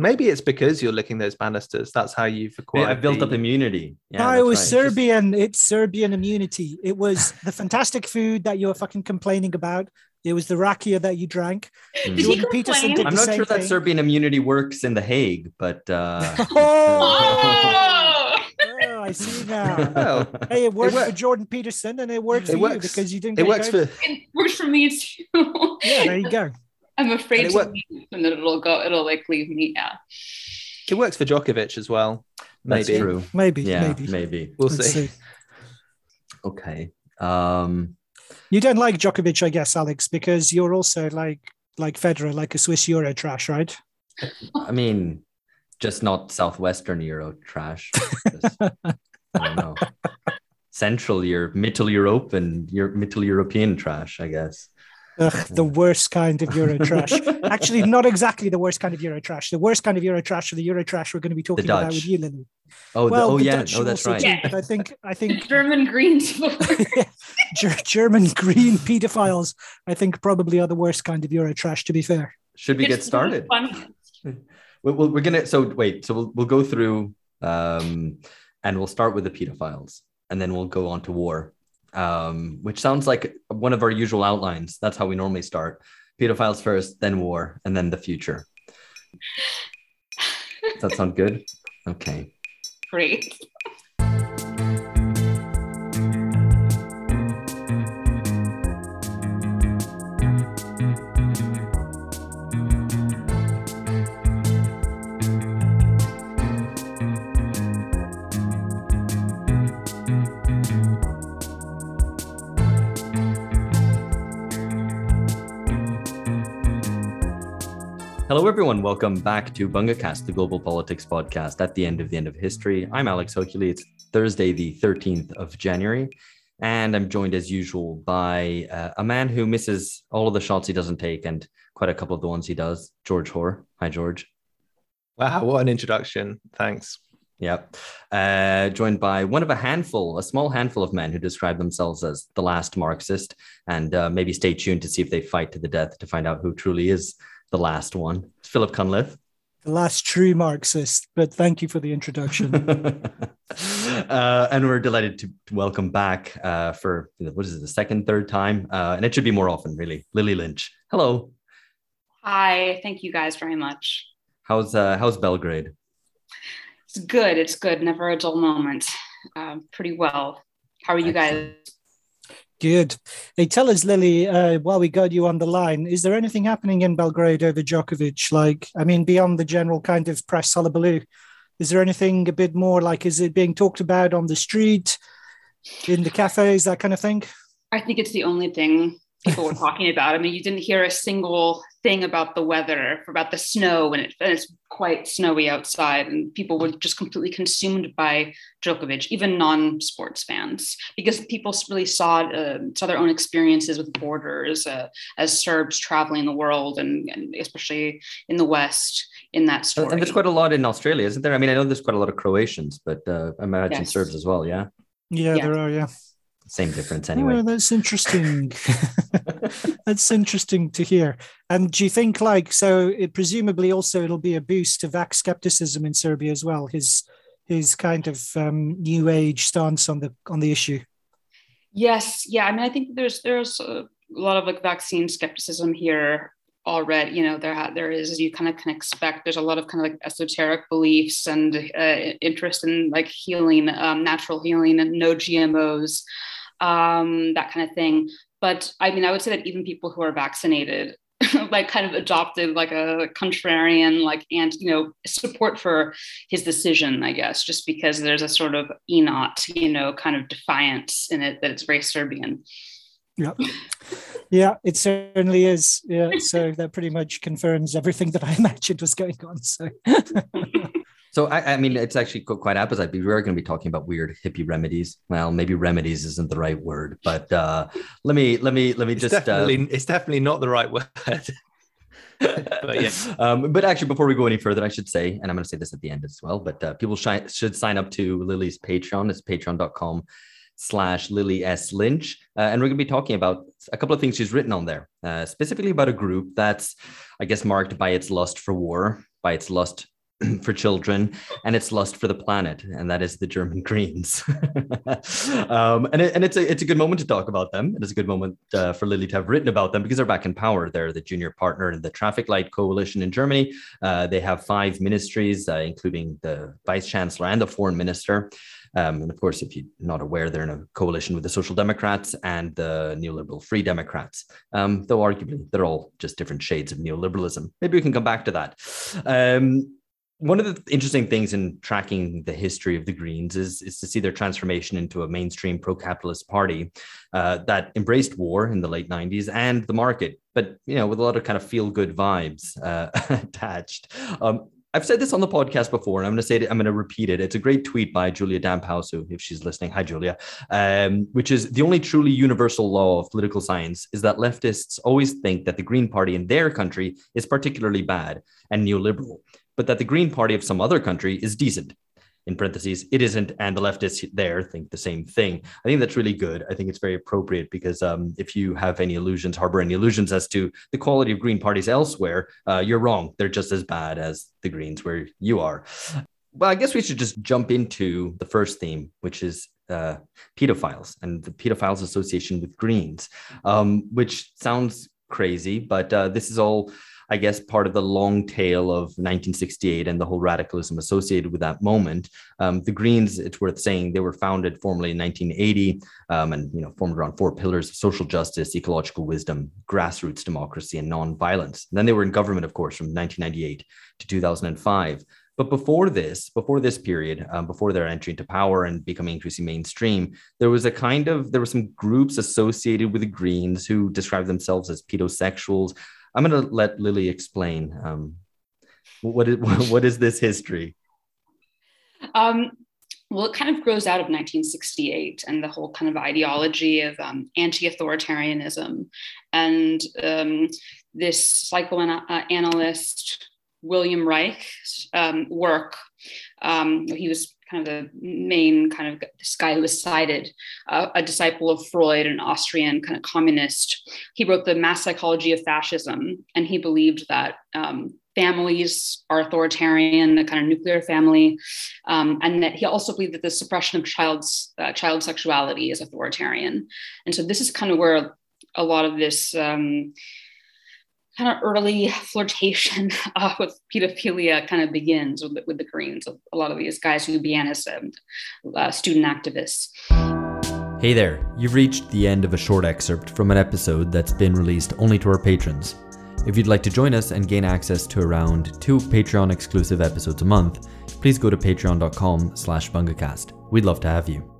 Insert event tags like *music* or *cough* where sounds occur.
Maybe it's because you're licking those banisters. That's how you've acquired. I built the- up immunity. Yeah, no, it was right. Serbian. It's Serbian immunity. It was *laughs* the fantastic food that you were fucking complaining about. It was the rakia that you drank. Mm. Did he Jordan Peterson did I'm the not same sure that. Serbian immunity works in The Hague, but uh, *laughs* Oh! Oh! Oh, I see now. *laughs* Well, Hey, it worked wor- for Jordan Peterson, and it worked It for works- you because you didn't. it get works COVID. for It works for me too. Yeah, there you go. I'm afraid And it to work- leave and then it'll go, it'll like leave me. Yeah. it works for Djokovic as well. that's Maybe true. Maybe, Yeah, maybe. maybe. we'll see. see. Okay. Um, You don't like Djokovic, I guess, Alex, because you're also like like Federer, like a Swiss Euro trash, right? I mean, just not southwestern Euro trash. Just, I don't know. *laughs* Central Europe, Middle Europe, and your Middle European trash, I guess. Ugh, the worst kind of Euro trash. *laughs* Actually, not exactly the worst kind of Euro trash. The worst kind of Euro trash are the Euro trash we're going to be talking about with you, Lily. Oh, the- Well, oh the yeah. Dutch Oh, that's also right. Yeah. but I think I think *laughs* German greens. *laughs* Ger- German green pedophiles, I think probably are the worst kind of Euro trash. To be fair, Should we get started? Fun. We'll, we'll- we're gonna. So wait. So we'll we'll go through, um, and we'll start with the pedophiles, and then we'll go on to war, um, which sounds like one of our usual outlines. That's how we normally start: pedophiles first, then war, and then the future. Does that sound good? *laughs* Okay. Great. Hello, everyone. Welcome back to BungaCast, the global politics podcast at the end of the end of history. I'm Alex Hochuli. It's Thursday, the 13th of January, and I'm joined as usual by uh, a man who misses all of the shots he doesn't take and quite a couple of the ones he does, George Hoare. Hi, George. Wow, what an introduction. Thanks. Yep. Uh, joined by one of a handful, a small handful of men who describe themselves as the last Marxist. And uh, maybe stay tuned to see if they fight to the death to find out who truly is the last one. It's Philip Cunliffe. the last true Marxist. But thank you for the introduction. *laughs* uh, and we're delighted to to welcome back uh, for what is it, the second, third time? Uh, and it should be more often, really. Lily Lynch. Hello. Hi. Thank you guys very much. How's uh, how's Belgrade? It's good. It's good. Never a dull moment. Um, pretty well. How are you guys? Good. Hey, tell us, Lily, uh, while we got you on the line, is there anything happening in Belgrade over Djokovic? Like, I mean, beyond the general kind of press hullabaloo, is there anything a bit more like, is it being talked about on the street, in the cafes, that kind of thing? I think it's the only thing people were talking about. I mean, you didn't hear a single thing about the weather, about the snow, and, it, and it's quite snowy outside, and people were just completely consumed by Djokovic, even non-sports fans, because people really saw uh, saw their own experiences with borders uh, as Serbs traveling the world, and, and especially in the West. In that story, And there's quite a lot in Australia, isn't there? I mean, I know there's quite a lot of Croatians, but uh, I imagine Yes. Serbs as well. Yeah. Yeah, Yeah. there are, yeah. Same difference Oh, anyway. that's interesting. *laughs* that's interesting to hear. And do you think, like, so it presumably also it'll be a boost to vax skepticism in Serbia as well? His his kind of um, new age stance on the on the issue. Yes, yeah. I mean, I think there's there's a lot of like vaccine skepticism here already. You know, there ha- there is as you kind of can expect. There's a lot of kind of like esoteric beliefs and uh, interest in like healing, um, natural healing, and no GMOs, um, that kind of thing. But I mean, I would say that even people who are vaccinated. *laughs* like kind of adopted like a contrarian like and you know support for his decision i guess just because there's a sort of enot you know kind of defiance in it that it's very serbian Yeah. Yeah, it certainly is. Yeah. So that pretty much confirms everything that I *laughs* imagined was going on. So *laughs* So I, I mean, it's actually qu- quite opposite. We are going to be talking about weird hippie remedies. Well, maybe remedies isn't the right word, but uh, let me let me let me It's just uh, definitely it's definitely not the right word. *laughs* but yeah. um, but actually, before we go any further, I should say, and I'm going to say this at the end as well, but uh, people should sign up to Lily's Patreon. It's patreon.com slash Lily S. Lynch. Uh, and we're going to be talking about a couple of things she's written on there, uh, specifically about a group that's, I guess, marked by its lust for war. by its lust *clears throat* for children and its lust for the planet, and that is the German *laughs* Greens. *laughs* um, and it, and it's a it's a good moment to talk about them. It is a good moment uh, for Lily to have written about them because they're back in power. They're the junior partner in the Traffic Light Coalition in Germany. Uh, they have five ministries, uh, including the vice chancellor and the foreign minister. Um, and of course, if you're not aware, they're in a coalition with the Social Democrats and the neoliberal Free Democrats. Um, though arguably they're all just different shades of neoliberalism. Maybe we can come back to that. Um, one of the interesting things in tracking the history of the Greens is, is to see their transformation into a mainstream pro capitalist party uh, that embraced war in the late 90s and the market, but you know, with a lot of kind of feel good vibes uh, *laughs* attached. Um, I've said this on the podcast before, and I'm going to say it. I'm going to repeat it. It's a great tweet by Julia Damphouse, who, if she's listening, hi Julia. Um, which is the only truly universal law of political science is that leftists always think that the Green Party in their country is particularly bad and neoliberal, but that the Green Party of some other country is decent. In parentheses, it isn't, and the leftists there think the same thing. I think that's really good. I think it's very appropriate because um, if you have any illusions, harbor any illusions as to the quality of Green parties elsewhere, uh, you're wrong. They're just as bad as the Greens where you are. Well, I guess we should just jump into the first theme, which is uh, pedophiles and the pedophiles association with Greens, um, which sounds crazy, but uh, this is all I guess, part of the long tail of 1968 and the whole radicalism associated with that moment. Um, the Greens, it's worth saying, they were founded formally in 1980 um, and you know formed around four pillars of social justice, ecological wisdom, grassroots democracy, and nonviolence. And then they were in government, of course, from 1998 to 2005. But before this, before this period, um, before their entry into power and becoming increasingly mainstream, there was a kind of there were some groups associated with the Greens who described themselves as pedosexuals, I'm going to let Lily explain um, what is *laughs* what is this history. Um, well, it kind of grows out of 1968 and the whole kind of ideology of um, anti-authoritarianism, and um, this psychoanalyst William Reich's um, work. Um, he was kind of the main kind of this guy who was cited, uh, a disciple of Freud, an Austrian kind of communist. He wrote the Mass Psychology of Fascism, and he believed that um, families are authoritarian, the kind of nuclear family, um, and that he also believed that the suppression of child's uh, child sexuality is authoritarian. And so this is kind of where a lot of this. Um, kind of early flirtation uh, with pedophilia kind of begins with, with the Greens, a lot of these guys who began as um, uh, student activists. Hey there, you've reached the end of a short excerpt from an episode that's been released only to our patrons. If you'd like to join us and gain access to around two Patreon exclusive episodes a month, please go to patreon.com slash bungacast. We'd love to have you.